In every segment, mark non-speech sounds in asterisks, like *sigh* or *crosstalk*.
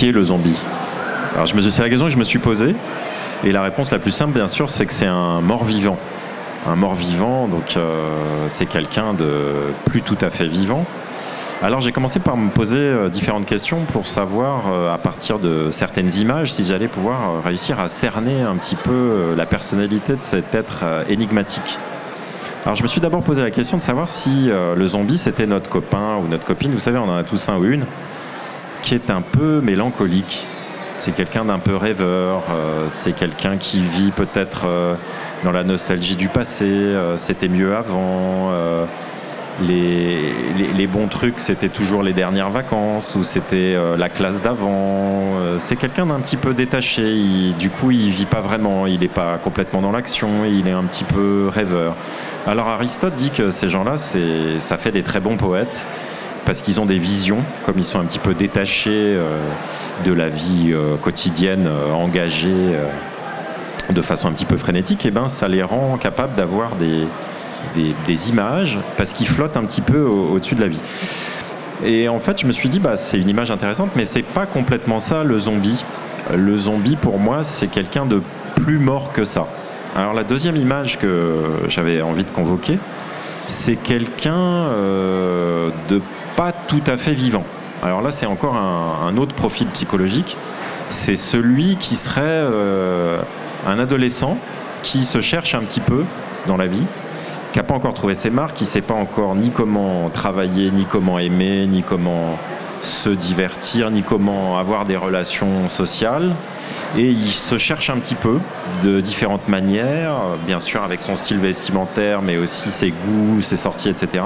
qui est le zombie Alors je me c'est la question que je me suis posée. Et la réponse la plus simple, bien sûr, c'est que c'est un mort-vivant. Un mort-vivant, donc euh, c'est quelqu'un de plus tout à fait vivant. Alors j'ai commencé par me poser euh, différentes questions pour savoir, euh, à partir de certaines images, si j'allais pouvoir réussir à cerner un petit peu la personnalité de cet être énigmatique. Alors je me suis d'abord posé la question de savoir si le zombie c'était notre copain ou notre copine. Vous savez, on en a tous un ou une qui est un peu mélancolique, c'est quelqu'un d'un peu rêveur, euh, c'est quelqu'un qui vit peut-être euh, dans la nostalgie du passé, euh, c'était mieux avant, les, les, bons trucs c'était toujours les dernières vacances ou c'était la classe d'avant. c'est quelqu'un d'un petit peu détaché, du coup il vit pas vraiment, il n'est pas complètement dans l'action, il est un petit peu rêveur. Alors Aristote dit que ces gens-là, ça fait des très bons poètes parce qu'ils ont des visions, comme ils sont un petit peu détachés euh, de la vie euh, quotidienne, euh, engagée de façon un petit peu frénétique, et eh ben ça les rend capables d'avoir des, des, images parce qu'ils flottent un petit peu au-dessus de la vie. Et en fait, je me suis dit, bah, c'est une image intéressante, mais c'est pas complètement ça le zombie. Le zombie, pour moi, c'est quelqu'un de plus mort que ça. Alors la deuxième image que j'avais envie de convoquer, c'est quelqu'un de pas tout à fait vivant. Alors là, c'est encore un, autre profil psychologique. C'est celui qui serait euh, un adolescent qui se cherche un petit peu dans la vie, qui n'a pas encore trouvé ses marques, qui ne sait pas encore ni comment travailler, ni comment aimer, ni comment se divertir, ni comment avoir des relations sociales. Et il se cherche un petit peu de différentes manières, bien sûr avec son style vestimentaire, mais aussi ses goûts, ses sorties, etc.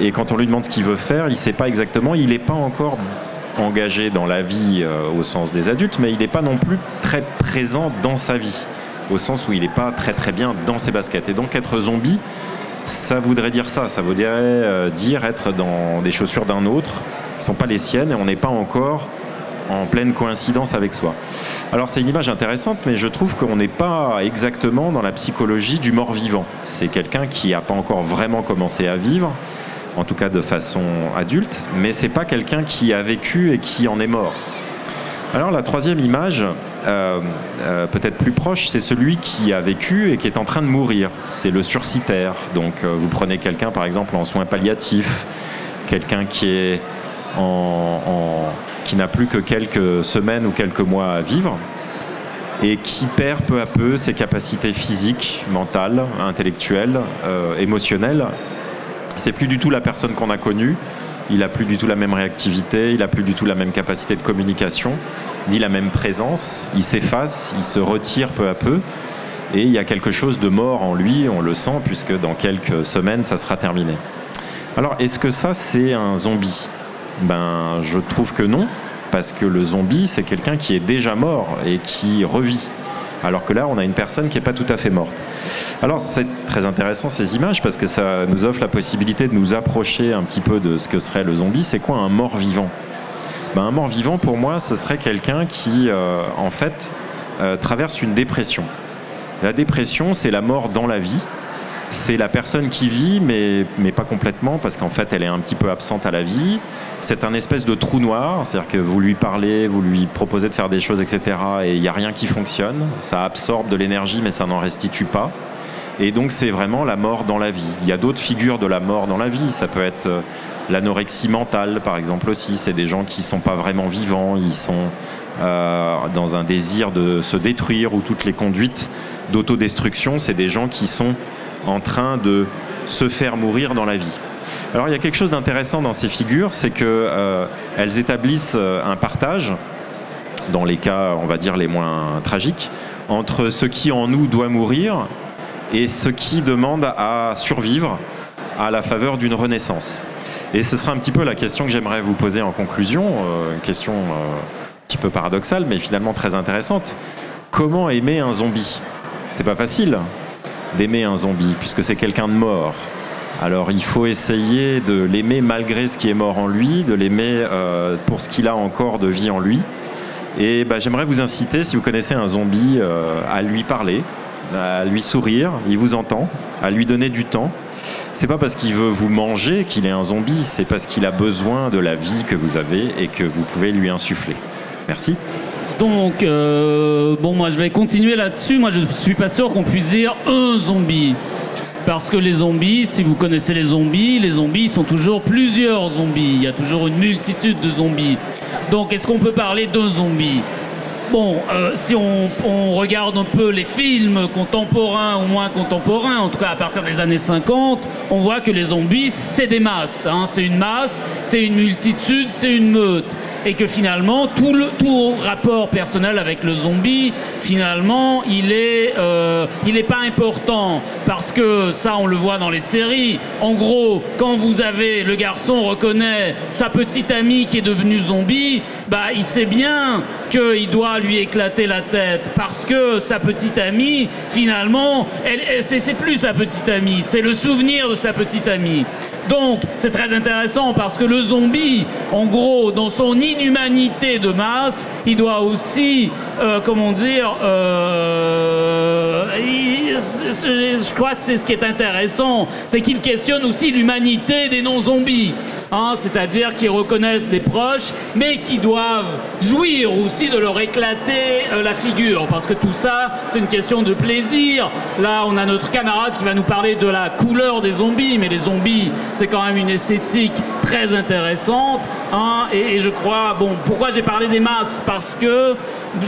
Et quand on lui demande ce qu'il veut faire, il ne sait pas exactement. Il n'est pas encore engagé dans la vie euh, au sens des adultes, mais il n'est pas non plus très présent dans sa vie, au sens où il n'est pas très très bien dans ses baskets. Et donc être zombie, ça voudrait dire ça. Ça voudrait euh, dire être dans des chaussures d'un autre, qui ne sont pas les siennes, et on n'est pas encore en pleine coïncidence avec soi. Alors c'est une image intéressante, mais je trouve qu'on n'est pas exactement dans la psychologie du mort-vivant. C'est quelqu'un qui n'a pas encore vraiment commencé à vivre, en tout cas de façon adulte, mais c'est pas quelqu'un qui a vécu et qui en est mort. Alors la troisième image, euh, euh, peut-être plus proche, c'est celui qui a vécu et qui est en train de mourir. C'est le sursitaire. Donc euh, vous prenez quelqu'un par exemple en soins palliatifs, quelqu'un qui est qui n'a plus que quelques semaines ou quelques mois à vivre et qui perd peu à peu ses capacités physiques, mentales, intellectuelles, émotionnelles c'est plus du tout la personne qu'on a connue. Il a plus du tout la même réactivité, il a plus du tout la même capacité de communication, ni la même présence. Il s'efface, il se retire peu à peu. Et il y a quelque chose de mort en lui, on le sent, puisque dans quelques semaines, ça sera terminé. Alors, est-ce que ça, c'est un zombie? Ben, je trouve que non, parce que le zombie, c'est quelqu'un qui est déjà mort et qui revit. Alors que là, on a une personne qui n'est pas tout à fait morte. Alors c'est très intéressant ces images parce que ça nous offre la possibilité de nous approcher un petit peu de ce que serait le zombie. C'est quoi un mort vivant ben, Un mort vivant pour moi, ce serait quelqu'un qui euh, en fait euh, traverse une dépression. La dépression, c'est la mort dans la vie c'est la personne qui vit, mais, mais pas complètement, parce qu'en fait, elle est un petit peu absente à la vie. C'est un espèce de trou noir, c'est-à-dire que vous lui parlez, vous lui proposez de faire des choses, etc., et il n'y a rien qui fonctionne. Ça absorbe de l'énergie, mais ça n'en restitue pas. Et donc, c'est vraiment la mort dans la vie. Il y a d'autres figures de la mort dans la vie. Ça peut être euh, l'anorexie mentale, par exemple, aussi. C'est des gens qui ne sont pas vraiment vivants, ils sont euh, dans un désir de se détruire, ou toutes les conduites d'autodestruction, c'est des gens qui sont en train de se faire mourir dans la vie. Alors il y a quelque chose d'intéressant dans ces figures, c'est qu'elles euh, établissent euh, un partage, dans les cas, on va dire, les moins tragiques, entre ce qui en nous doit mourir et ce qui demande à survivre à la faveur d'une renaissance. Et ce sera un petit peu la question que j'aimerais vous poser en conclusion, euh, une question un petit peu paradoxale, mais finalement très intéressante. Comment aimer un zombie? C'est pas facile d'aimer un zombie, puisque c'est quelqu'un de mort. Alors il faut essayer de l'aimer malgré ce qui est mort en lui, de l'aimer euh, pour ce qu'il a encore de vie en lui. Et bah, j'aimerais vous inciter, si vous connaissez un zombie, euh, à lui parler, à lui sourire, il vous entend, à lui donner du temps. C'est pas parce qu'il veut vous manger qu'il est un zombie, c'est parce qu'il a besoin de la vie que vous avez et que vous pouvez lui insuffler. Merci. Donc, euh, bon, moi je vais continuer là-dessus. Moi je suis pas sûr qu'on puisse dire un zombie. Parce que les zombies, si vous connaissez les zombies, les zombies sont toujours plusieurs zombies. Il y a toujours une multitude de zombies. Donc, est-ce qu'on peut parler d'un zombie? Bon, euh, si on, regarde un peu les films contemporains ou moins contemporains, en tout cas à partir des années 50, on voit que les zombies, c'est des masses. Hein. C'est une masse, c'est une multitude, c'est une meute et que finalement tout le tout rapport personnel avec le zombie finalement il est euh, pas important parce que ça on le voit dans les séries. En gros quand vous avez le garçon reconnaît sa petite amie qui est devenue zombie bah il sait bien qu'il doit lui éclater la tête parce que sa petite amie finalement elle, c'est plus sa petite amie c'est le souvenir de sa petite amie. Donc, c'est très intéressant parce que le zombie, en gros, dans son inhumanité de masse, il doit aussi, euh, comment dire, euh, je crois que c'est ce qui est intéressant, c'est qu'il questionne aussi l'humanité des non-zombies. Hein, c'est-à-dire qu'ils reconnaissent des proches, mais qui doivent jouir aussi de leur éclater euh, la figure, parce que tout ça, c'est une question de plaisir. Là, on a notre camarade qui va nous parler de la couleur des zombies, mais les zombies, c'est quand même une esthétique très intéressante. Et, je crois, bon, pourquoi j'ai parlé des masses? Parce que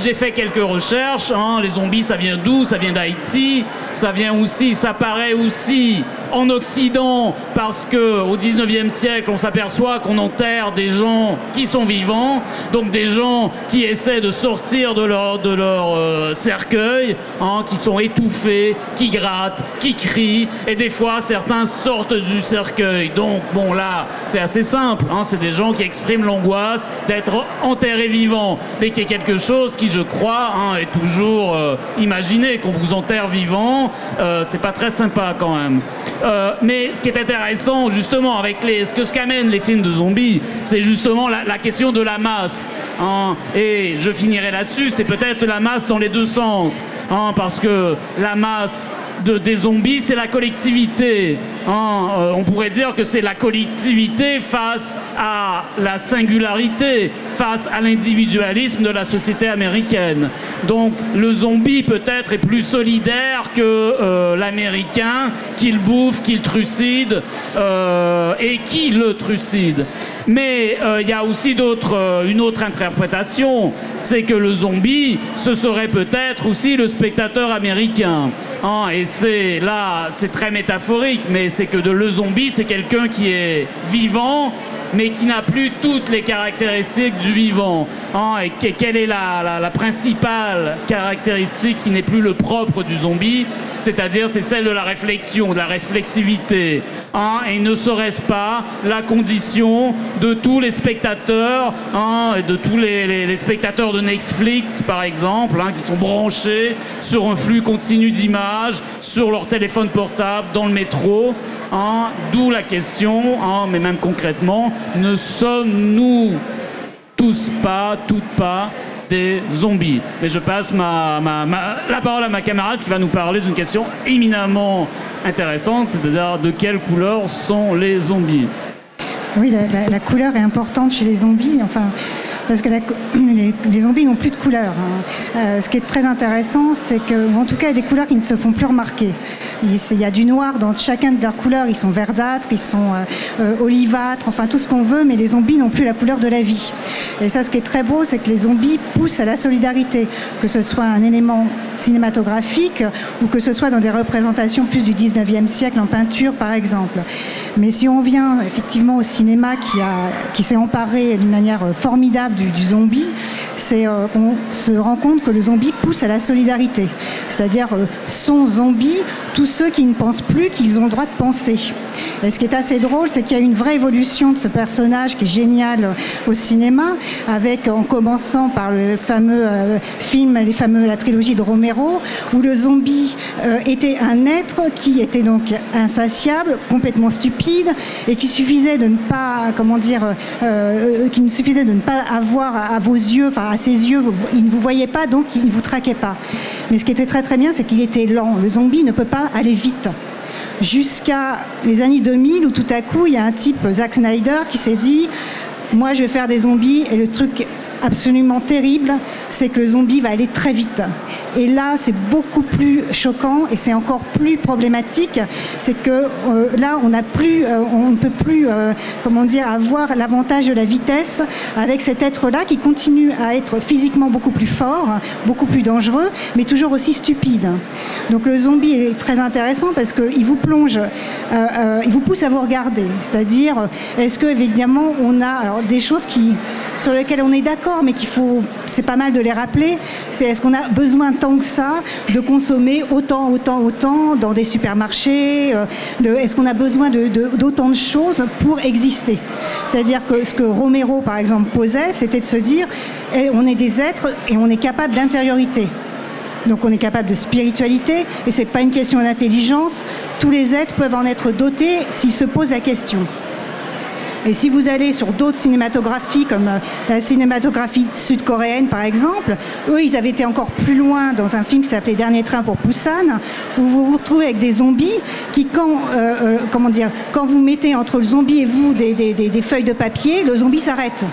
j'ai fait quelques recherches. Hein, les zombies, ça vient d'où? Ça vient d'Haïti. Ça vient aussi, ça paraît aussi en Occident parce que au 19e siècle, on s'aperçoit qu'on enterre des gens qui sont vivants, donc des gens qui essaient de sortir de leur, de leur euh, cercueil, hein, qui sont étouffés, qui grattent, qui crient, et des fois certains sortent du cercueil. Donc bon là, c'est assez simple, hein, c'est des gens qui expriment l'angoisse d'être enterrés vivants, mais qui est quelque chose qui, je crois, hein, est toujours euh, imaginé qu'on vous enterre vivant, euh, c'est pas très sympa quand même. Euh, mais ce qui est intéressant, justement, avec les, ce que ce qu'amènent les films de zombies, c'est justement la, question de la masse. Hein. Et je finirai là-dessus, c'est peut-être la masse dans les deux sens. Hein, parce que la masse de, des zombies, c'est la collectivité. Hein. Euh, on pourrait dire que c'est la collectivité face à la singularité, face à l'individualisme de la société américaine. Donc le zombie peut-être est plus solidaire que euh, l'américain qu'il bouffe, qu'il trucide euh, et qui le trucide. Mais il y a aussi d'autres, une autre interprétation, c'est que le zombie, ce serait peut-être aussi le spectateur américain. Hein, et c'est là, c'est très métaphorique, mais c'est que de le zombie, c'est quelqu'un qui est vivant, mais qui n'a plus toutes les caractéristiques du vivant. Hein, et quelle est la, principale caractéristique qui n'est plus le propre du zombie C'est-à-dire, c'est celle de la réflexion, de la réflexivité. Hein, et ne serait-ce pas la condition de tous les spectateurs, hein, de tous les, les, spectateurs de Netflix, par exemple, qui sont branchés sur un flux continu d'images, sur leur téléphone portable, dans le métro D'où la question, mais même concrètement, ne sommes-nous tous pas, toutes pas, des zombies. Mais je passe ma, la parole à ma camarade qui va nous parler d'une question éminemment intéressante, c'est-à-dire de quelle couleur sont les zombies? Oui, la, couleur est importante chez les zombies. Enfin, parce que *clears throat* les, zombies n'ont plus de couleur. Hein. Euh, ce qui est très intéressant, c'est que, en tout cas, il y a des couleurs qui ne se font plus remarquer. Il, y a du noir dans chacun de leurs couleurs. Ils sont verdâtres, ils sont euh, euh, olivâtres, enfin tout ce qu'on veut, mais les zombies n'ont plus la couleur de la vie. Et ça, ce qui est très beau, c'est que les zombies poussent à la solidarité, que ce soit un élément cinématographique ou que ce soit dans des représentations plus du 19e siècle en peinture, par exemple. Mais si on vient effectivement au cinéma qui s'est emparé d'une manière formidable du, zombie, c'est euh, on se rend compte que le zombie pousse à la solidarité. C'est-à-dire euh, sont zombies tous ceux qui ne pensent plus qu'ils ont le droit de penser. Et ce qui est assez drôle, c'est qu'il y a une vraie évolution de ce personnage qui est génial euh, au cinéma, avec en commençant par le fameux film, les fameux, la trilogie de Romero, où le zombie était un être qui était donc insatiable, complètement stupide, et qui suffisait de ne pas, comment dire, qui ne suffisait de ne pas avoir à, vos yeux, enfin à ses yeux, il ne vous voyait pas, donc il ne vous traquait pas. Mais ce qui était très très bien, c'est qu'il était lent. Le zombie ne peut pas aller vite. Jusqu'à les années 2000, où tout à coup, il y a un type, Zack Snyder, qui s'est dit, moi je vais faire des zombies, et le truc absolument terrible, c'est que le zombie va aller très vite. Et là, c'est beaucoup plus choquant et c'est encore plus problématique. C'est que euh, là, on n'a plus, euh, on ne peut plus, euh, comment dire, avoir l'avantage de la vitesse avec cet être-là qui continue à être physiquement beaucoup plus fort, beaucoup plus dangereux, mais toujours aussi stupide. Donc le zombie est très intéressant parce qu'il vous plonge, il vous pousse à vous regarder. C'est-à-dire, est-ce que évidemment, on a des choses qui, sur lesquelles on est d'accord, mais qu'il faut, c'est pas mal de les rappeler. C'est est-ce qu'on a besoin tant que ça de consommer autant, autant, autant dans des supermarchés de, Est-ce qu'on a besoin d'autant de, choses pour exister? C'est-à-dire que ce que Romero, par exemple, posait, c'était de se dire eh, on est des êtres et on est capable d'intériorité. Donc on est capable de spiritualité et c'est pas une question d'intelligence. Tous les êtres peuvent en être dotés s'ils se posent la question. Et si vous allez sur d'autres cinématographies, comme euh, la cinématographie sud-coréenne par exemple, eux, ils avaient été encore plus loin dans un film qui s'appelait Dernier train pour Busan, où vous vous retrouvez avec des zombies qui, quand, euh, euh, comment dire, quand vous mettez entre le zombie et vous des feuilles de papier, le zombie s'arrête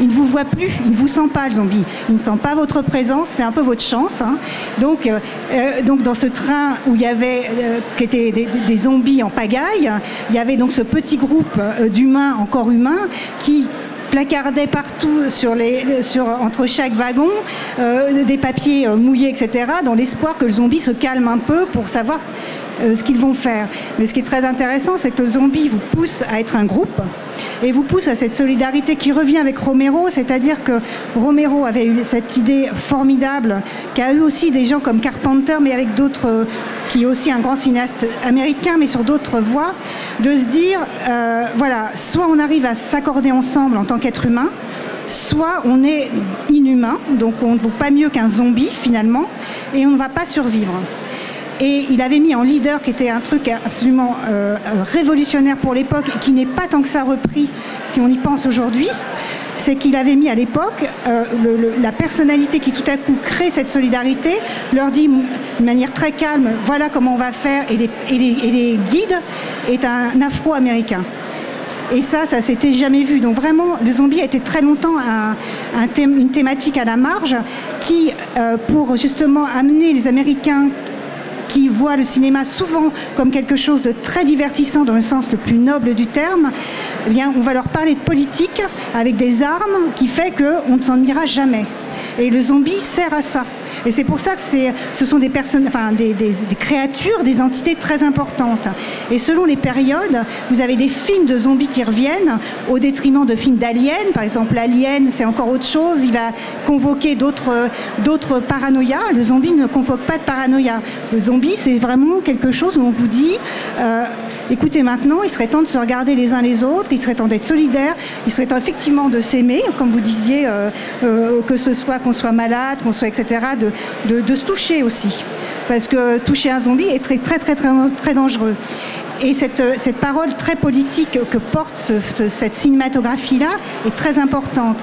il ne vous voit plus, il ne vous sent pas le zombie, il ne sent pas votre présence, c'est un peu votre chance. Hein. Donc, euh, euh, donc dans ce train où il y avait euh, des, zombies en pagaille, il y avait donc ce petit groupe d'humains encore humains qui placardait partout entre chaque wagon des papiers mouillés, etc., dans l'espoir que le zombie se calme un peu pour savoir ce qu'ils vont faire. Mais ce qui est très intéressant, c'est que le zombie vous pousse à être un groupe et vous pousse à cette solidarité qui revient avec Romero, c'est-à-dire que Romero avait eu cette idée formidable, qu'a eu aussi des gens comme Carpenter, mais avec d'autres, qui est aussi un grand cinéaste américain, mais sur d'autres voies, de se dire, euh, voilà, soit on arrive à s'accorder ensemble en tant qu'être humain, soit on est inhumain, donc on ne vaut pas mieux qu'un zombie finalement, et on ne va pas survivre. Et il avait mis en leader, qui était un truc absolument euh, euh, révolutionnaire pour l'époque, et qui n'est pas tant que ça repris si on y pense aujourd'hui, c'est qu'il avait mis à l'époque euh, la personnalité qui tout à coup crée cette solidarité, leur dit de manière très calme, voilà comment on va faire, et les, et guides est un afro-américain. Et ça, ça s'était jamais vu. Donc vraiment, le zombie a été très longtemps un, une thématique à la marge qui, pour justement amener les Américains qui voient le cinéma souvent comme quelque chose de très divertissant dans le sens le plus noble du terme, eh bien, on va leur parler de politique avec des armes qui fait qu'on ne s'en ira jamais. Et le zombie sert à ça. Et c'est pour ça que ce sont des, des, créatures, des entités très importantes. Et selon les périodes, vous avez des films de zombies qui reviennent au détriment de films d'aliens. Par exemple, Alien, c'est encore autre chose. Il va convoquer d'autres, paranoïas. Le zombie ne convoque pas de paranoïa. Le zombie, c'est vraiment quelque chose où on vous dit, euh, écoutez maintenant, il serait temps de se regarder les uns les autres, il serait temps d'être solidaire, il serait temps effectivement de s'aimer, comme vous disiez, euh, euh, que ce soit qu'on soit malade, qu'on soit etc., de, se toucher aussi. Parce que toucher un zombie est très, très, très, très, très dangereux. Et cette, cette, parole très politique que porte cette cinématographie-là est très importante.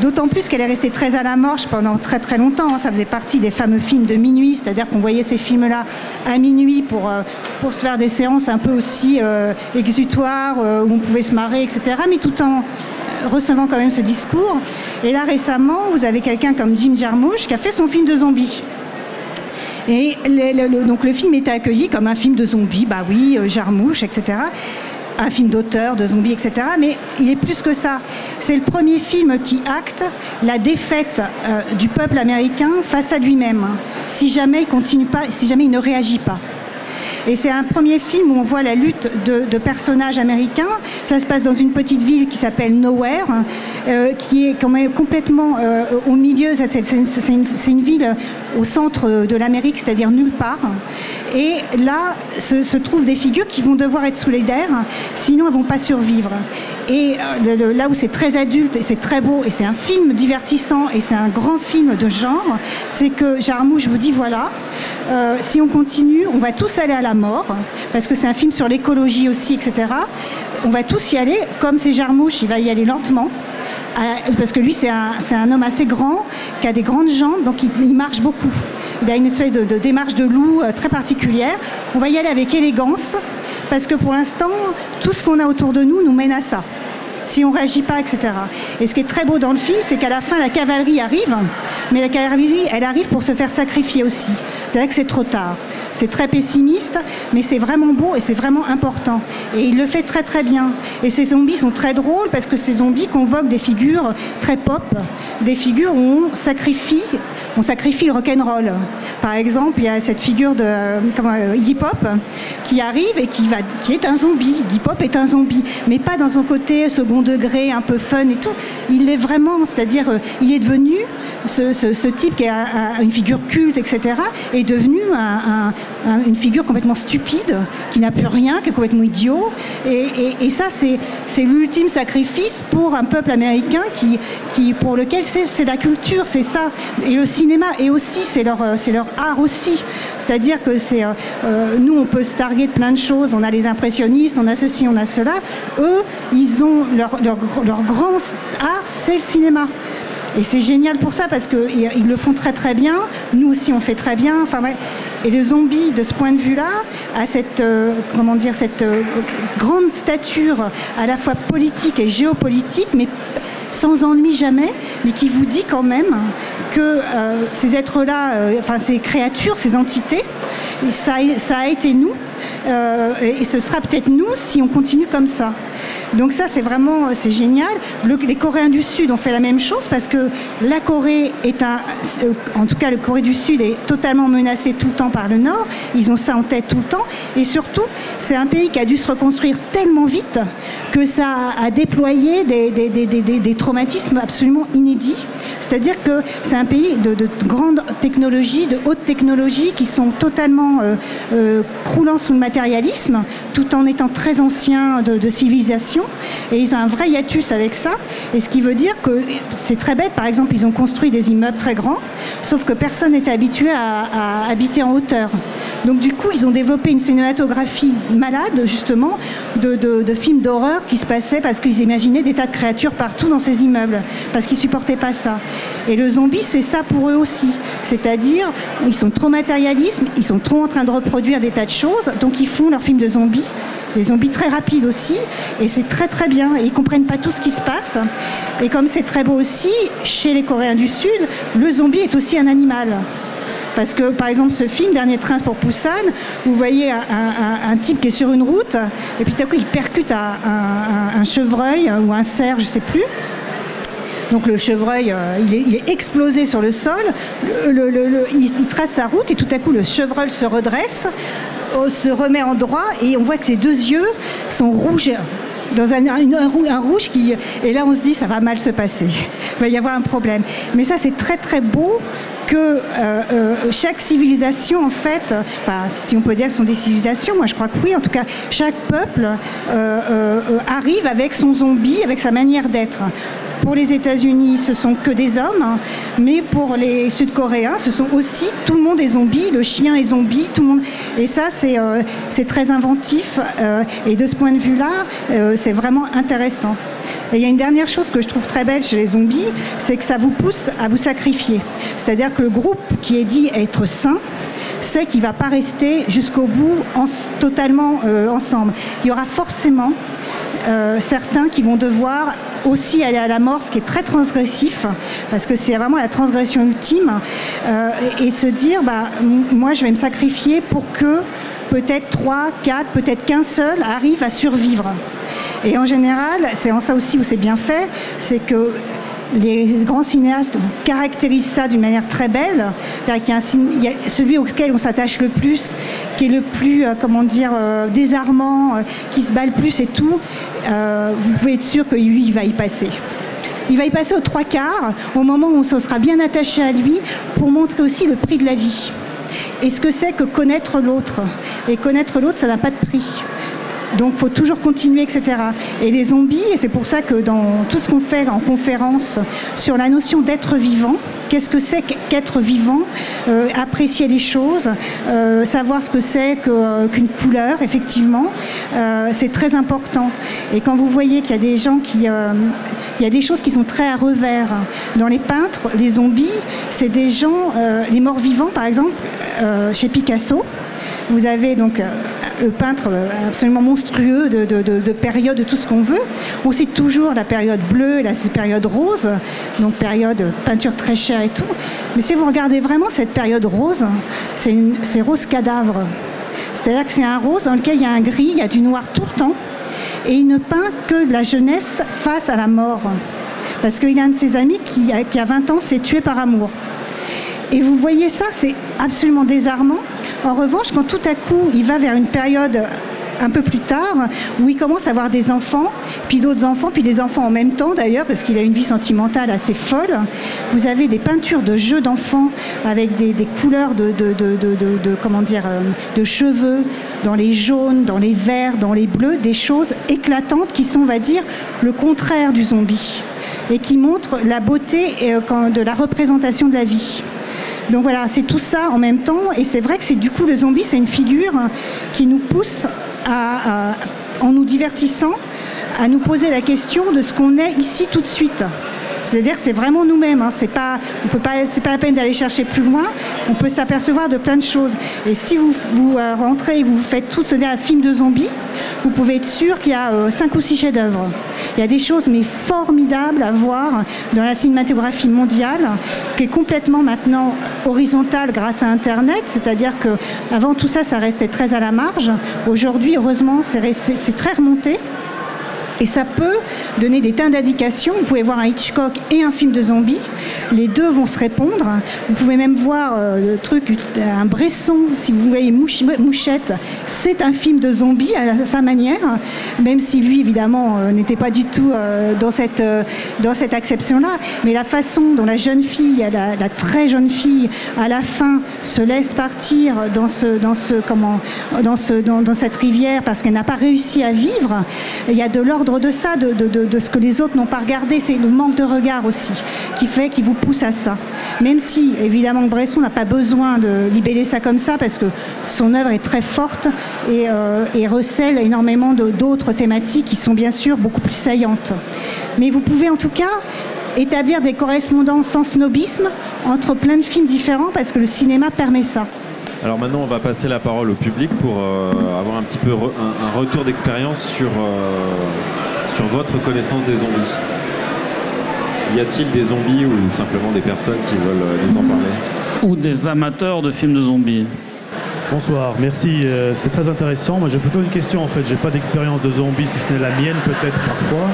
D'autant plus qu'elle est restée très à la marche pendant très très longtemps. Ça faisait partie des fameux films de minuit, c'est-à-dire qu'on voyait ces films-là à minuit pour, euh, pour se faire des séances un peu aussi euh, exutoires, euh, où on pouvait se marrer, etc. Mais tout en recevant quand même ce discours. Et là récemment, vous avez quelqu'un comme Jim Jarmusch qui a fait son film de zombies. Et le, donc le film était accueilli comme un film de zombies, bah oui, euh, Jarmouche, etc. Un film d'auteur, de zombies, etc. Mais il est plus que ça. C'est le premier film qui acte la défaite euh, du peuple américain face à lui-même. Si jamais il continue pas, si jamais il ne réagit pas. Et c'est un premier film où on voit la lutte de, personnages américains. Ça se passe dans une petite ville qui s'appelle Nowhere, euh, qui est quand même complètement euh, au milieu. C'est une, ville au centre de l'Amérique, c'est-à-dire nulle part. Et là se, trouvent des figures qui vont devoir être solidaires, sinon elles vont pas survivre. Et euh, là où c'est très adulte et c'est très beau et c'est un film divertissant et c'est un grand film de genre, c'est que Jarmouche vous dit voilà, si on continue, on va tous aller à la mort, parce que c'est un film sur l'écologie aussi, etc. On va tous y aller, comme c'est Jarmouche, il va y aller lentement, parce que lui, c'est un, homme assez grand, qui a des grandes jambes, donc il, marche beaucoup. Il a une espèce de, démarche de loup euh, très particulière. On va y aller avec élégance, parce que pour l'instant, tout ce qu'on a autour de nous nous mène à ça. Si on réagit pas, etc. Et ce qui est très beau dans le film, c'est qu'à la fin, la cavalerie arrive, mais la cavalerie, elle arrive pour se faire sacrifier aussi. C'est-à-dire que c'est trop tard. C'est très pessimiste, mais c'est vraiment beau et c'est vraiment important. Et il le fait très très bien. Et ces zombies sont très drôles parce que ces zombies convoquent des figures très pop, des figures où on sacrifie, on sacrifie le rock'n'roll. Par exemple, il y a cette figure de comment, Iggy Pop qui arrive et qui, est un zombie. Iggy Pop est un zombie, mais pas dans son côté second degré, un peu fun et tout. Il est vraiment, c'est-à-dire, euh, il est devenu ce, type qui est une figure culte, etc., est devenu une figure complètement stupide, qui n'a plus rien, qui est complètement idiot. Et, ça, c'est l'ultime sacrifice pour un peuple américain qui, pour lequel c'est la culture, c'est ça. Et le cinéma, et aussi, c'est leur, leur art aussi. C'est-à-dire que c'est euh, euh, nous, on peut se targuer de plein de choses. On a les impressionnistes, on a ceci, on a cela. Eux, ils ont leur, leur, grand art, c'est le cinéma. Et c'est génial pour ça parce qu'ils le font très très bien. Nous aussi on fait très bien. Enfin, Et le zombie, de ce point de vue-là, a cette, euh, comment dire, cette euh, grande stature à la fois politique et géopolitique, mais sans ennui jamais, mais qui vous dit quand même que euh, ces êtres-là, enfin ces créatures, ces entités, ça a été nous, et ce sera peut-être nous si on continue comme ça. Donc ça, c'est vraiment, c'est génial. les Coréens du Sud ont fait la même chose parce que la Corée est un, en tout cas, le Corée du Sud est totalement menacée tout le temps par le Nord. Ils ont ça en tête tout le temps. Et surtout, c'est un pays qui a dû se reconstruire tellement vite que ça a déployé des, traumatismes absolument inédits. C'est-à-dire que c'est un pays de, grande technologie, de haute technologie, qui sont totalement euh, euh, croulants sous le matérialisme, tout en étant très anciens de civilisation et ils ont un vrai hiatus avec ça. Et ce qui veut dire que c'est très bête. Par exemple, ils ont construit des immeubles très grands, sauf que personne n'était habitué à, habiter en hauteur. Donc du coup, ils ont développé une cinématographie malade, justement, de, films d'horreur qui se passaient parce qu'ils imaginaient des tas de créatures partout dans ces immeubles, parce qu'ils supportaient pas ça. Et le zombie, c'est ça pour eux aussi. C'est-à-dire, ils sont trop matérialistes, ils sont trop en train de reproduire des tas de choses, donc ils font leurs films de zombies des zombies très rapides aussi, et c'est très très bien. Ils comprennent pas tout ce qui se passe. Et comme c'est très beau aussi, chez les Coréens du Sud, le zombie est aussi un animal. Parce que, par exemple, ce film, Dernier train pour Poussan, vous voyez un, type qui est sur une route, et puis tout à coup, il percute un, chevreuil ou un cerf, je ne sais plus. Donc le chevreuil, euh, il, est, explosé sur le sol, il, trace sa route et tout à coup le chevreuil se redresse, se remet en droit et on voit que ses deux yeux sont rouges dans un, rouge qui et là on se dit ça va mal se passer. Il va y avoir un problème. Mais ça c'est très très beau que euh, euh, chaque civilisation en fait enfin si on peut dire que ce sont des civilisations moi je crois que oui en tout cas chaque peuple euh, arrive avec son zombie avec sa manière d'être pour les États-Unis, ce sont que des hommes, hein. mais pour les Sud-Coréens, ce sont aussi tout le monde est zombie, le chien est zombie, tout le monde. Et ça, c'est euh, très inventif. Euh, et de ce point de vue-là, euh, c'est vraiment intéressant. Et il y a une dernière chose que je trouve très belle chez les zombies, c'est que ça vous pousse à vous sacrifier. C'est-à-dire que le groupe qui est dit être sain, sait qu'il ne va pas rester jusqu'au bout en, totalement ensemble. Il y aura forcément certains qui vont devoir aussi aller à la mort, ce qui est très transgressif, parce que c'est vraiment la transgression ultime, euh, et, se dire, bah, moi je vais me sacrifier pour que peut-être 3, 4, peut-être qu'un seul arrive à survivre. Et en général, c'est en ça aussi où c'est bien fait, c'est que les grands cinéastes vous caractérisent ça d'une manière très belle. Il y, a celui auquel on s'attache le plus, qui est le plus, euh, comment dire, euh, désarmant, qui se bat le plus et tout. Euh, vous pouvez être sûr que lui, il va y passer. Il va y passer aux trois quarts, au moment où on se sera bien attaché à lui, pour montrer aussi le prix de la vie. Et ce que c'est que connaître l'autre. Et connaître l'autre, ça n'a pas de prix. Donc faut toujours continuer, etc. Et les zombies, et c'est pour ça que dans tout ce qu'on fait en conférence sur la notion d'être vivant, qu'est-ce que c'est qu'être vivant, euh, apprécier les choses, euh, savoir ce que c'est euh, qu'une couleur, effectivement, c'est très important. Et quand vous voyez qu'il y a des gens qui... il y a des choses qui sont très à revers. Dans les peintres, les zombies, c'est des gens, les morts vivants par exemple, chez Picasso, vous avez donc peintre absolument monstrueux de, de, période, de tout ce qu'on veut. Aussi toujours la période bleue et la période rose, donc période peinture très chère et tout. Mais si vous regardez vraiment cette période rose, c'est rose cadavre. C'est-à-dire que c'est un rose dans lequel il y a un gris, il y a du noir tout le temps, et il ne peint que de la jeunesse face à la mort. Parce qu'il a un de ses amis qui, qui a 20 ans, s'est tué par amour. Et vous voyez ça, c'est absolument désarmant. En revanche, quand tout à coup, il va vers une période un peu plus tard, où il commence à avoir des enfants, puis d'autres enfants, puis des enfants en même temps d'ailleurs, parce qu'il a une vie sentimentale assez folle. Vous avez des peintures de jeux d'enfants avec des, couleurs de, euh, de cheveux, dans les jaunes, dans les verts, dans les bleus, des choses éclatantes qui sont, on va dire, le contraire du zombie et qui montrent la beauté euh, de la représentation de la vie. Donc voilà, c'est tout ça en même temps. Et c'est vrai que c'est du coup le zombie, c'est une figure qui nous pousse en nous divertissant, à nous poser la question de ce qu'on est ici tout de suite. C'est-à-dire que c'est vraiment nous-mêmes. Hein. C'est pas, on peut pas, c'est pas la peine d'aller chercher plus loin. On peut s'apercevoir de plein de choses. Et si vous, vous euh, rentrez et vous faites tout ce un film de zombies, vous pouvez être sûr qu'il y a euh, cinq ou six chefs-d'œuvre. Il y a des choses mais formidables à voir dans la cinématographie mondiale, qui est complètement maintenant horizontale grâce à Internet. C'est-à-dire que avant tout ça, ça restait très à la marge. Aujourd'hui, heureusement, c'est très remonté. Et ça peut donner des tas d'indications. Vous pouvez voir un Hitchcock et un film de zombies. Les deux vont se répondre. Vous pouvez même voir euh, truc, un Bresson, si vous voyez Mouchette, c'est un film de zombies à, sa manière, même si lui, évidemment, euh, n'était pas du tout euh, dans cette, dans cette acception-là. Mais la façon dont la jeune fille, la, la, très jeune fille, à la fin, se laisse partir dans, ce, dans, ce, comment, dans, ce, dans, dans cette rivière parce qu'elle n'a pas réussi à vivre, il y a de l'ordre de ça, de, ce que les autres n'ont pas regardé, c'est le manque de regard aussi qui fait, qui vous pousse à ça. Même si, évidemment, Bresson n'a pas besoin de libeller ça comme ça parce que son œuvre est très forte et, euh, recèle énormément d'autres thématiques qui sont bien sûr beaucoup plus saillantes. Mais vous pouvez en tout cas établir des correspondances sans snobisme entre plein de films différents parce que le cinéma permet ça. Alors maintenant, on va passer la parole au public pour euh, avoir un petit peu un, retour d'expérience sur, euh, sur votre connaissance des zombies. Y a-t-il des zombies ou simplement des personnes qui veulent euh, nous en parler? Ou des amateurs de films de zombies Bonsoir, merci. C'était très intéressant. Moi, j'ai plutôt une question en fait. J'ai pas d'expérience de zombies, si ce n'est la mienne, peut-être parfois.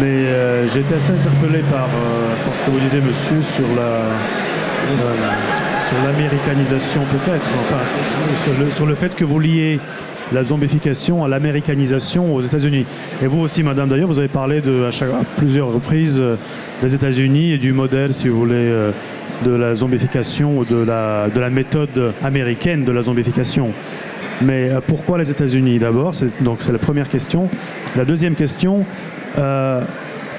Mais j'ai été assez interpellé par, par, ce que vous disiez, monsieur, sur la sur l'américanisation peut-être, enfin, sur le, fait que vous liez la zombification à l'américanisation aux États-Unis. Et vous aussi, madame, d'ailleurs, vous avez parlé à, plusieurs reprises euh, des États-Unis et du modèle, si vous voulez, euh, de la zombification ou de la, de la méthode américaine de la zombification. Mais euh, pourquoi les États-Unis d'abord? Donc c'est la première question. La deuxième question,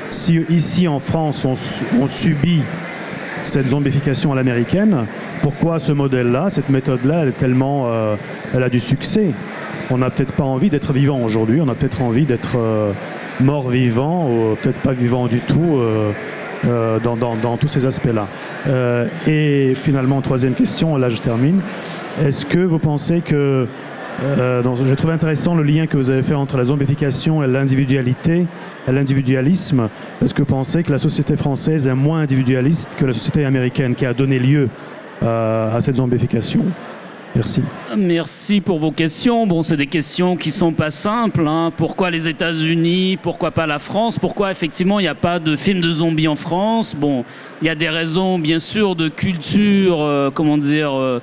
si ici en France on, subit cette zombification à l'américaine, pourquoi ce modèle-là, cette méthode-là, elle tellement, elle a du succès? On n'a peut-être pas envie d'être vivant aujourd'hui, on a peut-être envie d'être euh, mort vivant, ou peut-être pas vivant du tout. Euh, dans, tous ces aspects-là. et finalement, troisième question, là je termine. Est-ce que vous pensez que euh, J'ai trouvé intéressant le lien que vous avez fait entre la zombification et l'individualité, et l'individualisme. Est-ce que vous pensez que la société française est moins individualiste que la société américaine qui a donné lieu euh, à cette zombification? Merci. Merci pour vos questions. Bon, c'est des questions qui sont pas simples. Hein. Pourquoi les États-Unis? Pourquoi pas la France? Pourquoi effectivement il n'y a pas de film de zombies en France? Bon, il y a des raisons bien sûr de culture, euh, comment dire. Euh,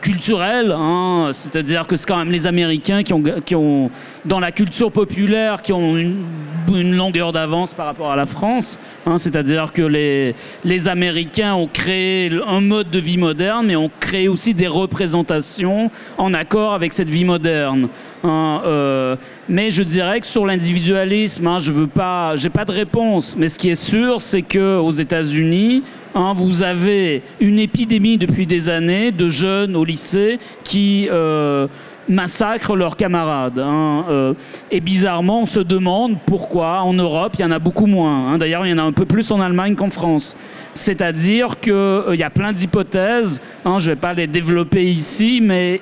culturel, hein. c'est-à-dire que c'est quand même les Américains qui ont, qui ont, dans la culture populaire, qui ont une, longueur d'avance par rapport à la France. Hein. c'est-à-dire que les, les Américains ont créé un mode de vie moderne, mais ont créé aussi des représentations en accord avec cette vie moderne. Hein. Euh, mais je dirais que sur l'individualisme, je veux pas, j'ai pas de réponse. Mais ce qui est sûr, c'est que aux États-Unis, Hein, vous avez une épidémie depuis des années de jeunes au lycée qui euh, massacrent leurs camarades. Hein, euh, et bizarrement, on se demande pourquoi en Europe, il y en a beaucoup moins. Hein. D'ailleurs, il y en a un peu plus en Allemagne qu'en France. C'est-à-dire qu'il euh, y a plein d'hypothèses, je ne vais pas les développer ici, mais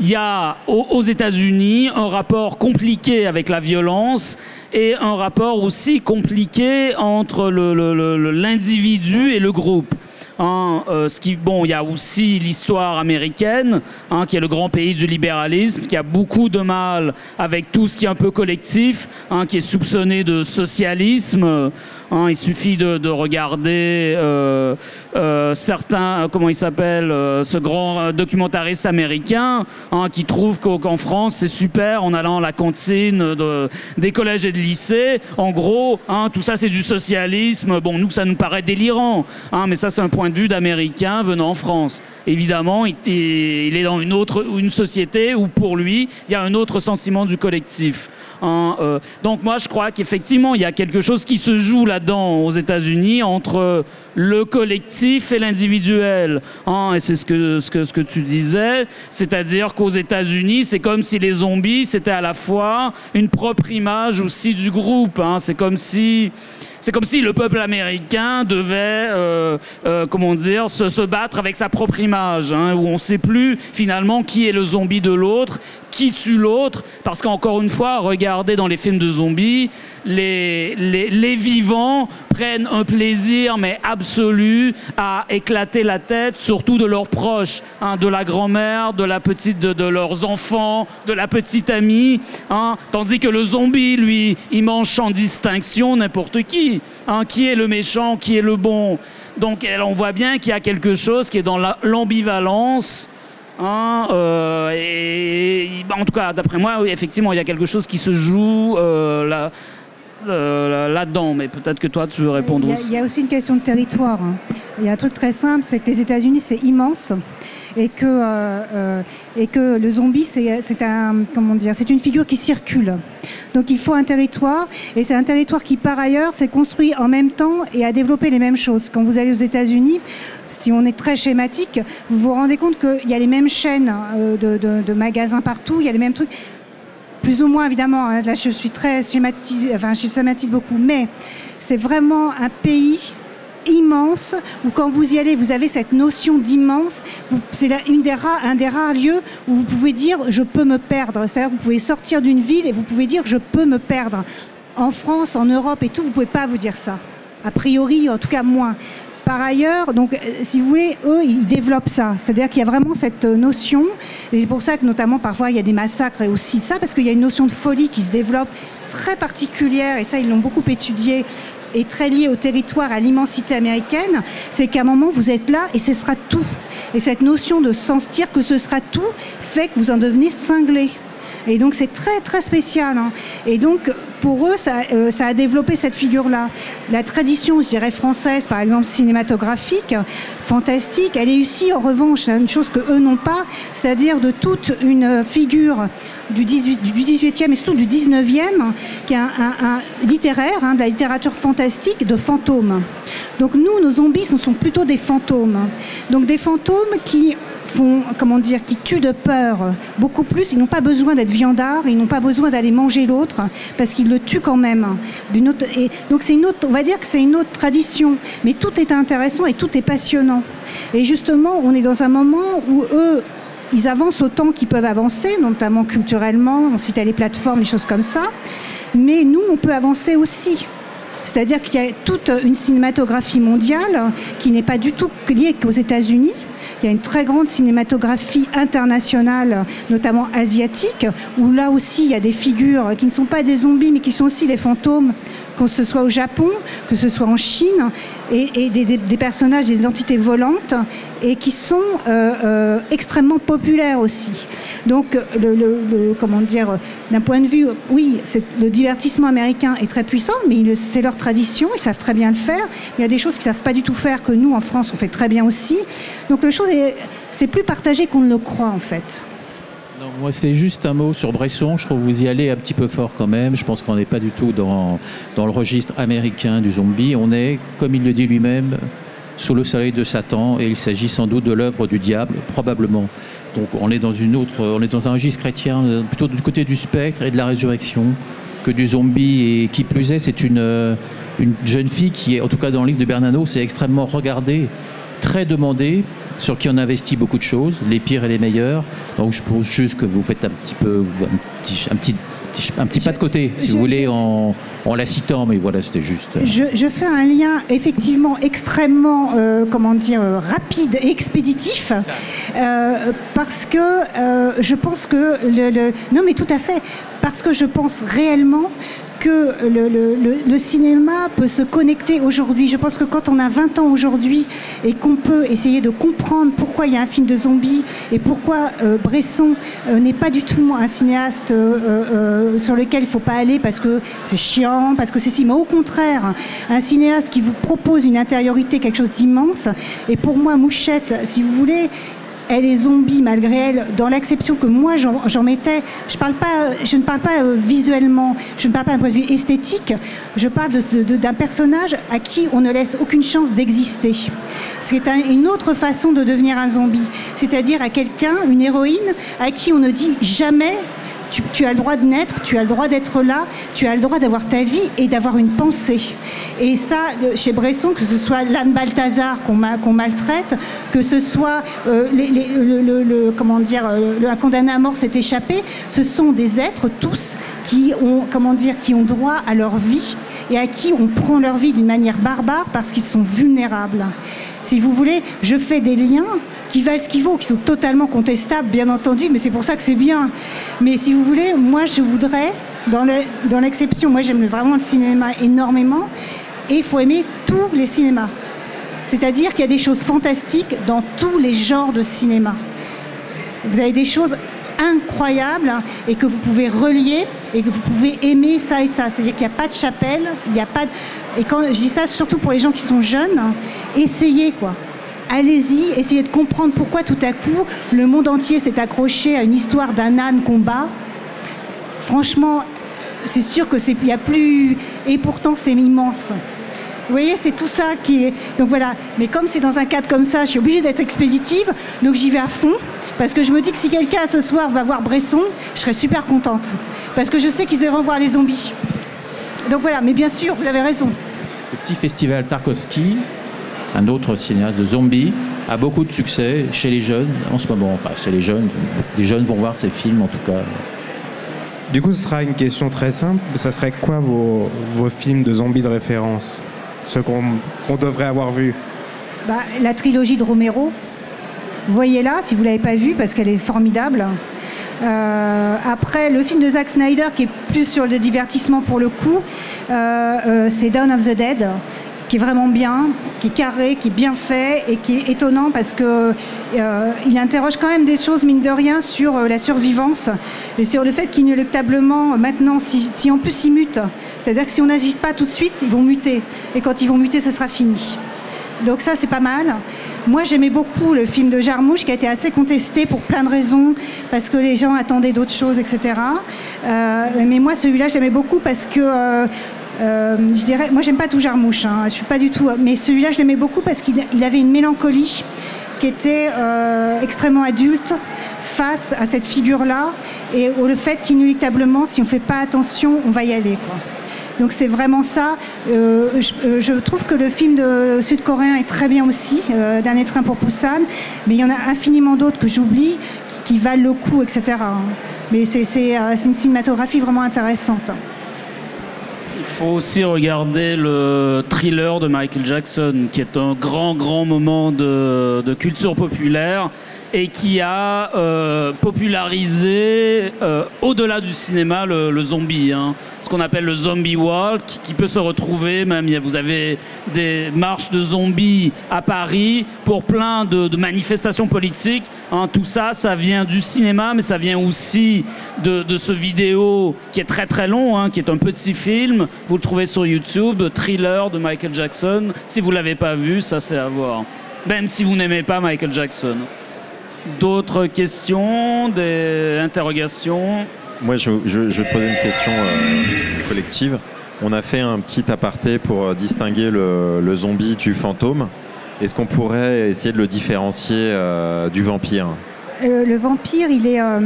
il y a aux États-Unis un rapport compliqué avec la violence et un rapport aussi compliqué entre l'individu et le groupe. Hein, euh, ce qui, bon, il y a aussi l'histoire américaine, hein, qui est le grand pays du libéralisme, qui a beaucoup de mal avec tout ce qui est un peu collectif, hein, qui est soupçonné de socialisme. Il suffit de, de regarder euh, euh, certains, comment il s'appelle, ce grand documentariste américain qui trouve qu'en France c'est super en allant à la cantine de, des collèges et de lycées. En gros, tout ça c'est du socialisme. Bon, nous ça nous paraît délirant, mais ça c'est un point de vue d'Américain venant en France. Évidemment, il, il est dans une autre une société où pour lui il y a un autre sentiment du collectif. Hein, euh, donc moi, je crois qu'effectivement, il y a quelque chose qui se joue là-dedans aux États-Unis entre le collectif et l'individuel. Hein, et c'est ce que, ce, que, ce que tu disais, c'est-à-dire qu'aux États-Unis, c'est comme si les zombies, c'était à la fois une propre image aussi du groupe. Hein. C'est comme si c'est comme si le peuple américain devait, euh, euh, comment dire, se, battre avec sa propre image, hein, où on ne sait plus finalement qui est le zombie de l'autre, qui tue l'autre, parce qu'encore une fois, regardez dans les films de zombies, les, vivants prennent un plaisir, mais absolu, à éclater la tête, surtout de leurs proches, hein, de la grand-mère, de la petite, de, de, leurs enfants, de la petite amie, hein, tandis que le zombie, lui, il mange sans distinction n'importe qui. Hein, qui est le méchant, qui est le bon. Donc on voit bien qu'il y a quelque chose qui est dans l'ambivalence. Hein, euh, et, en tout cas, d'après moi, oui, effectivement, il y a quelque chose qui se joue euh, là, euh, là-dedans, mais peut-être que toi, tu veux répondre il y, a, aussi. il y a aussi une question de territoire. Hein. Il y a un truc très simple, c'est que les États-Unis, c'est immense et que, euh, euh, et que le zombie, c'est une figure qui circule. Donc il faut un territoire, et c'est un territoire qui, par ailleurs, s'est construit en même temps et a développé les mêmes choses. Quand vous allez aux États-Unis, si on est très schématique, vous vous rendez compte qu'il y a les mêmes chaînes euh, de, magasins partout, il y a les mêmes trucs. Plus ou moins, évidemment, hein, là je suis très schématisée, enfin je schématise beaucoup, mais c'est vraiment un pays immense où quand vous y allez, vous avez cette notion d'immense. C'est un des rares lieux où vous pouvez dire je peux me perdre. C'est-à-dire vous pouvez sortir d'une ville et vous pouvez dire je peux me perdre. En France, en Europe et tout, vous pouvez pas vous dire ça. A priori, en tout cas moins. Par ailleurs, donc, euh, si vous voulez, eux, ils développent ça. C'est-à-dire qu'il y a vraiment cette notion, et c'est pour ça que notamment parfois il y a des massacres et aussi ça, parce qu'il y a une notion de folie qui se développe très particulière, et ça ils l'ont beaucoup étudié, est très lié au territoire, à l'immensité américaine, c'est qu'à un moment vous êtes là et ce sera tout. Et cette notion de sentir que ce sera tout fait que vous en devenez cinglé. Et donc c'est très très spécial. Hein. Et donc pour eux, ça, euh, ça, a développé cette figure-là. La tradition, je dirais française, par exemple cinématographique, fantastique, elle est ici en revanche une chose que eux n'ont pas, c'est-à-dire de toute une figure du, 18, du 18e et surtout du 19e, qui est un littéraire, hein, de la littérature fantastique, de fantômes. Donc nous, nos zombies, ce sont plutôt des fantômes. Donc des fantômes qui font, comment dire, qui tuent de peur beaucoup plus. Ils n'ont pas besoin d'être viandards, ils n'ont pas besoin d'aller manger l'autre parce qu'ils le tuent quand même. Donc c'est une autre, on va dire que c'est une autre tradition, mais tout est intéressant et tout est passionnant. Et justement, on est dans un moment où eux ils avancent autant qu'ils peuvent avancer, notamment culturellement, on citait les plateformes, les choses comme ça. Mais nous, on peut avancer aussi. C'est-à-dire qu'il y a toute une cinématographie mondiale qui n'est pas du tout liée qu'aux États-Unis. Il y a une très grande cinématographie internationale, notamment asiatique, où là aussi il y a des figures qui ne sont pas des zombies, mais qui sont aussi des fantômes, que ce soit au Japon, que ce soit en Chine, et, des, personnages, des entités volantes, et qui sont euh, euh, extrêmement populaires aussi. Donc, comment dire, d'un point de vue, oui, le divertissement américain est très puissant, mais c'est leur tradition, ils savent très bien le faire. Il y a des choses qu'ils ne savent pas du tout faire que nous, en France, on fait très bien aussi. Donc, le chose c'est plus partagé qu'on ne le croit, en fait. Moi, c'est juste un mot sur Bresson. Je trouve que vous y allez un petit peu fort quand même. Je pense qu'on n'est pas du tout dans, dans le registre américain du zombie. On est, comme il le dit lui-même, sous le soleil de Satan et il s'agit sans doute de l'œuvre du diable, probablement. Donc on est dans une autre, on est dans un registre chrétien, plutôt du côté du spectre et de la résurrection que du zombie. Et qui plus est, c'est une, une jeune fille qui est, en tout cas dans le livre de Bernano, c'est extrêmement regardée, très demandée sur qui on investit beaucoup de choses, les pires et les meilleurs. Donc je pense juste que vous faites un petit peu un petit, un petit, un petit pas de côté, si je- vous voulez, je- en, en la citant, mais voilà, c'était juste. euh, Je, je fais un lien effectivement extrêmement, euh, comment dire, rapide et expéditif, euh, parce que euh, je pense que le, le- non mais tout à fait, parce que je pense réellement que le, cinéma peut se connecter aujourd'hui. Je pense que quand on a 20 ans aujourd'hui et qu'on peut essayer de comprendre pourquoi il y a un film de zombies et pourquoi euh, Bresson euh, n'est pas du tout un cinéaste euh, euh, sur lequel il ne faut pas aller parce que c'est chiant, parce que c'est si, mais au contraire, un cinéaste qui vous propose une intériorité, quelque chose d'immense. Et pour moi, Mouchette, si vous voulez, elle est zombie malgré elle, dans l'acception que moi j'en mettais. Je, ne parle pas euh, visuellement, je ne parle pas d'un point de vue esthétique, je parle d'un personnage à qui on ne laisse aucune chance d'exister. C'est un- une autre façon de devenir un zombie, c'est-à-dire à quelqu'un, une héroïne, à qui on ne dit jamais tu, as le droit de naître, tu as le droit d'être là, tu as le droit d'avoir ta vie et d'avoir une pensée. Et ça, le- chez Bresson, que ce soit l'âne Balthazar qu'on ma- qu'on maltraite, que ce soit euh, le, le- le- comment dire, euh, à mort s'est échappé, ce sont des êtres tous qui ont, comment dire, qui ont droit à leur vie et à qui on prend leur vie d'une manière barbare parce qu'ils sont vulnérables. Si vous voulez, je fais des liens qui valent ce qu'il vaut, qui sont totalement contestables, bien entendu, mais c'est pour ça que c'est bien. Mais si vous voulez, moi, je voudrais, dans l'exception, moi, j'aime vraiment le cinéma énormément, et il faut aimer tous les cinémas. C'est-à-dire qu'il y a des choses fantastiques dans tous les genres de cinéma. Vous avez des choses incroyables hein, et que vous pouvez relier et que vous pouvez aimer ça et ça. C'est-à-dire qu'il n'y a pas de chapelle, il n'y a pas de... Et quand je dis ça surtout pour les gens qui sont jeunes, hein, essayez quoi. Allez-y, essayez de comprendre pourquoi tout à coup le monde entier s'est accroché à une histoire d'un âne combat. Franchement, c'est sûr que c'est y a plus et pourtant c'est immense. Vous voyez, c'est tout ça qui est. Donc voilà. Mais comme c'est dans un cadre comme ça, je suis obligée d'être expéditive, donc j'y vais à fond. Parce que je me dis que si quelqu'un ce soir va voir Bresson, je serais super contente. Parce que je sais qu'ils iront voir les zombies. Donc voilà, mais bien sûr, vous avez raison. Le petit festival Tarkovsky, un autre cinéaste de zombies, a beaucoup de succès chez les jeunes en ce moment. Enfin, chez les jeunes, les jeunes vont voir ces films en tout cas. Du coup, ce sera une question très simple. Ça serait quoi vos, vos films de zombies de référence? Ceux qu'on qu'on devrait avoir vus? Bah, la trilogie de Romero, voyez-la si vous ne l'avez pas vue parce qu'elle est formidable. Euh, après, le film de Zack Snyder qui est plus sur le divertissement pour le coup, euh, euh, c'est Dawn of the Dead qui est vraiment bien, qui est carré, qui est bien fait et qui est étonnant parce que euh, il interroge quand même des choses mine de rien sur euh, la survivance et sur le fait qu'inéluctablement maintenant, si, en plus ils mutent, c'est-à-dire que si on n'agit pas tout de suite, ils vont muter et quand ils vont muter, ce sera fini. Donc ça, c'est pas mal. Moi, j'aimais beaucoup le film de Jarmouche, qui a été assez contesté pour plein de raisons, parce que les gens attendaient d'autres choses, etc. Euh, mais moi, celui-là, j'aimais beaucoup parce que, euh, euh, je dirais, moi, j'aime pas tout Jarmouche, hein, je suis pas du tout, mais celui-là, je l'aimais beaucoup parce qu'il il avait une mélancolie qui était euh, extrêmement adulte face à cette figure-là et au le fait qu'inéluctablement, si on fait pas attention, on va y aller. Donc c'est vraiment ça. Euh, je, trouve que le film sud-coréen est très bien aussi, Dernier train pour Busan, mais il y en a infiniment d'autres que j'oublie, qui, valent le coup, etc. hein. Mais c'est une cinématographie vraiment intéressante. Il faut aussi regarder le thriller de Michael Jackson, qui est un grand, grand moment de, culture populaire et qui a euh, popularisé euh, au-delà du cinéma le, zombie, hein. ce qu'on appelle le zombie walk, qui, peut se retrouver même. Vous avez des marches de zombies à Paris pour plein de, manifestations politiques. hein. tout ça, ça vient du cinéma, mais ça vient aussi de, ce vidéo qui est très très long, hein, qui est un petit film. Vous le trouvez sur YouTube, Thriller de Michael Jackson. Si vous l'avez pas vu, ça c'est à voir. Même si vous n'aimez pas Michael Jackson. D'autres questions, des interrogations? Moi, je, je, je vais te poser une question euh, collective. On a fait un petit aparté pour euh, distinguer le, le zombie du fantôme. Est-ce qu'on pourrait essayer de le différencier euh, du vampire? Euh, le vampire, il est, euh,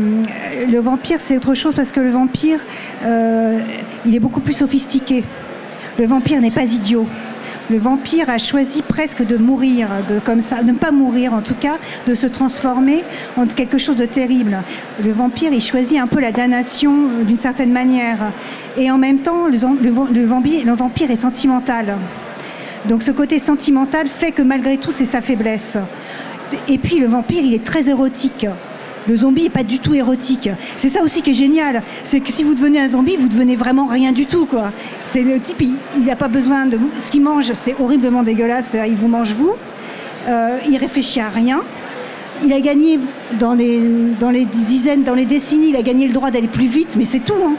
le vampire, c'est autre chose parce que le vampire, euh, il est beaucoup plus sophistiqué. Le vampire n'est pas idiot. Le vampire a choisi presque de mourir, de comme ça, ne pas mourir en tout cas, de se transformer en quelque chose de terrible. Le vampire, il choisit un peu la damnation euh, d'une certaine manière. Et en même temps, le, vampire est sentimental. Donc ce côté sentimental fait que malgré tout, c'est sa faiblesse. Et puis le vampire, il est très érotique. Le zombie n'est pas du tout érotique. C'est ça aussi qui est génial. C'est que si vous devenez un zombie, vous devenez vraiment rien du tout. quoi. C'est le type, il n'a pas besoin de. Ce qu'il mange, c'est horriblement dégueulasse. Il vous mange vous. Euh, il réfléchit à rien. Il a gagné dans les, dans les dizaines, dans les décennies, il a gagné le droit d'aller plus vite, mais c'est tout. Hein.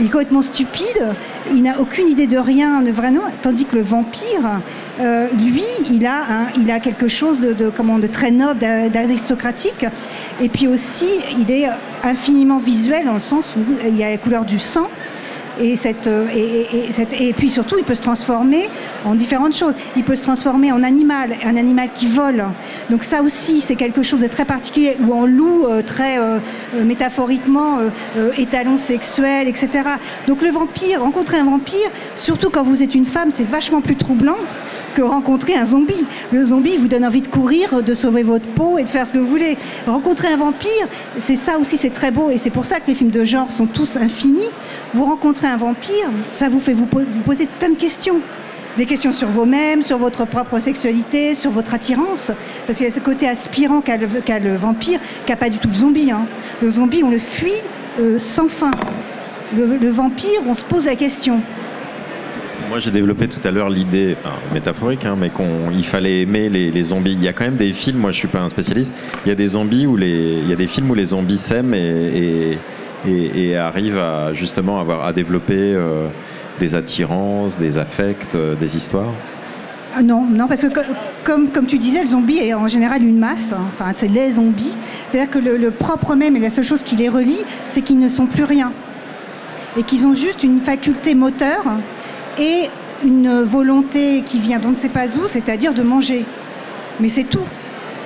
Il est complètement stupide, il n'a aucune idée de rien, vraiment, tandis que le vampire, euh, lui, il a, il a quelque chose de, de, comment, de très noble, d'aristocratique, et puis aussi, il est infiniment visuel dans le sens où il y a la couleur du sang, euh, et, puis surtout, il peut se transformer en différentes choses. Il peut se transformer en animal, un animal qui vole. Donc ça aussi, c'est quelque chose de très particulier. Ou en loup, euh, très euh, métaphoriquement, étalon sexuel, etc. Donc le vampire, rencontrer un vampire, surtout quand vous êtes une femme, c'est vachement plus troublant que rencontrer un zombie. Le zombie vous donne envie de courir, de sauver votre peau et de faire ce que vous voulez. Rencontrer un vampire, c'est ça aussi, c'est très beau. Et c'est pour ça que les films de genre sont tous infinis. Vous rencontrez un vampire, ça vous fait vous, poser plein de questions des questions sur vous-même, sur votre propre sexualité, sur votre attirance. Parce qu'il y a ce côté aspirant qu'a le, vampire, qui n'a pas du tout le zombie. Hein. Le zombie, on le fuit euh, sans fin. le, vampire, on se pose la question. Moi, j'ai développé tout à l'heure l'idée, enfin, métaphorique, hein, mais qu'il fallait aimer les, zombies. Il y a quand même des films, moi je suis pas un spécialiste, il y a des zombies où les, il y a des films où les zombies s'aiment et, arrivent à justement avoir, à développer euh, des attirances, des affects, euh, des histoires? Ah non, non, parce que comme, tu disais, le zombie est en général une masse, hein. enfin c'est les zombies. C'est-à-dire que le, le propre même et la seule chose qui les relie, c'est qu'ils ne sont plus rien. Et qu'ils ont juste une faculté moteur et une volonté qui vient d'on ne sait pas où, c'est-à-dire de manger. Mais c'est tout.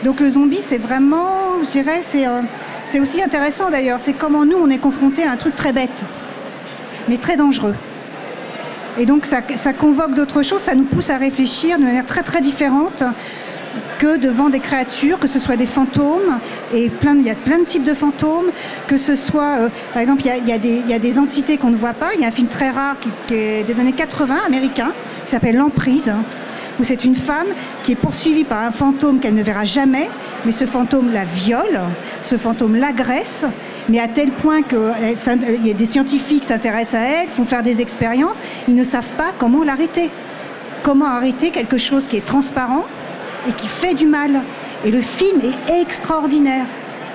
Donc le zombie, c'est vraiment, je dirais, c'est, euh, c'est aussi intéressant d'ailleurs, c'est comment nous, on est confronté à un truc très bête, mais très dangereux. Et donc ça, ça convoque d'autres choses, ça nous pousse à réfléchir de manière très très différente que devant des créatures, que ce soit des fantômes, et il y a plein de types de fantômes, que ce soit, euh, par exemple, il y, a, des, il y, a, des, entités qu'on ne voit pas. Il y a un film très rare qui, est des années 80, américain, qui s'appelle L'Emprise, où c'est une femme qui est poursuivie par un fantôme qu'elle ne verra jamais, mais ce fantôme la viole, ce fantôme l'agresse, mais à tel point qu'il y a des scientifiques s'intéressent à elle, font faire des expériences, ils ne savent pas comment l'arrêter. Comment arrêter quelque chose qui est transparent, et qui fait du mal. Et le film est extraordinaire.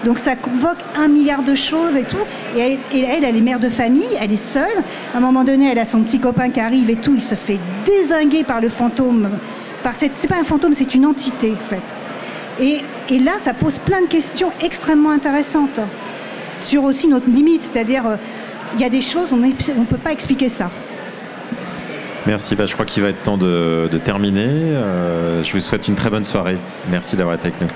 Donc ça convoque un milliard de choses et tout. Et elle, elle, est mère de famille, elle est seule. À un moment donné, elle a son petit copain qui arrive et tout. Il se fait désinguer par le fantôme. Par cette, c'est pas un fantôme, c'est une entité en fait. Et, et, là, ça pose plein de questions extrêmement intéressantes sur aussi notre limite, c'est-à-dire euh, il y a des choses on ne peut pas expliquer ça. Merci, bah, je crois qu'il va être temps de, terminer. Euh, je vous souhaite une très bonne soirée. Merci d'avoir été avec nous.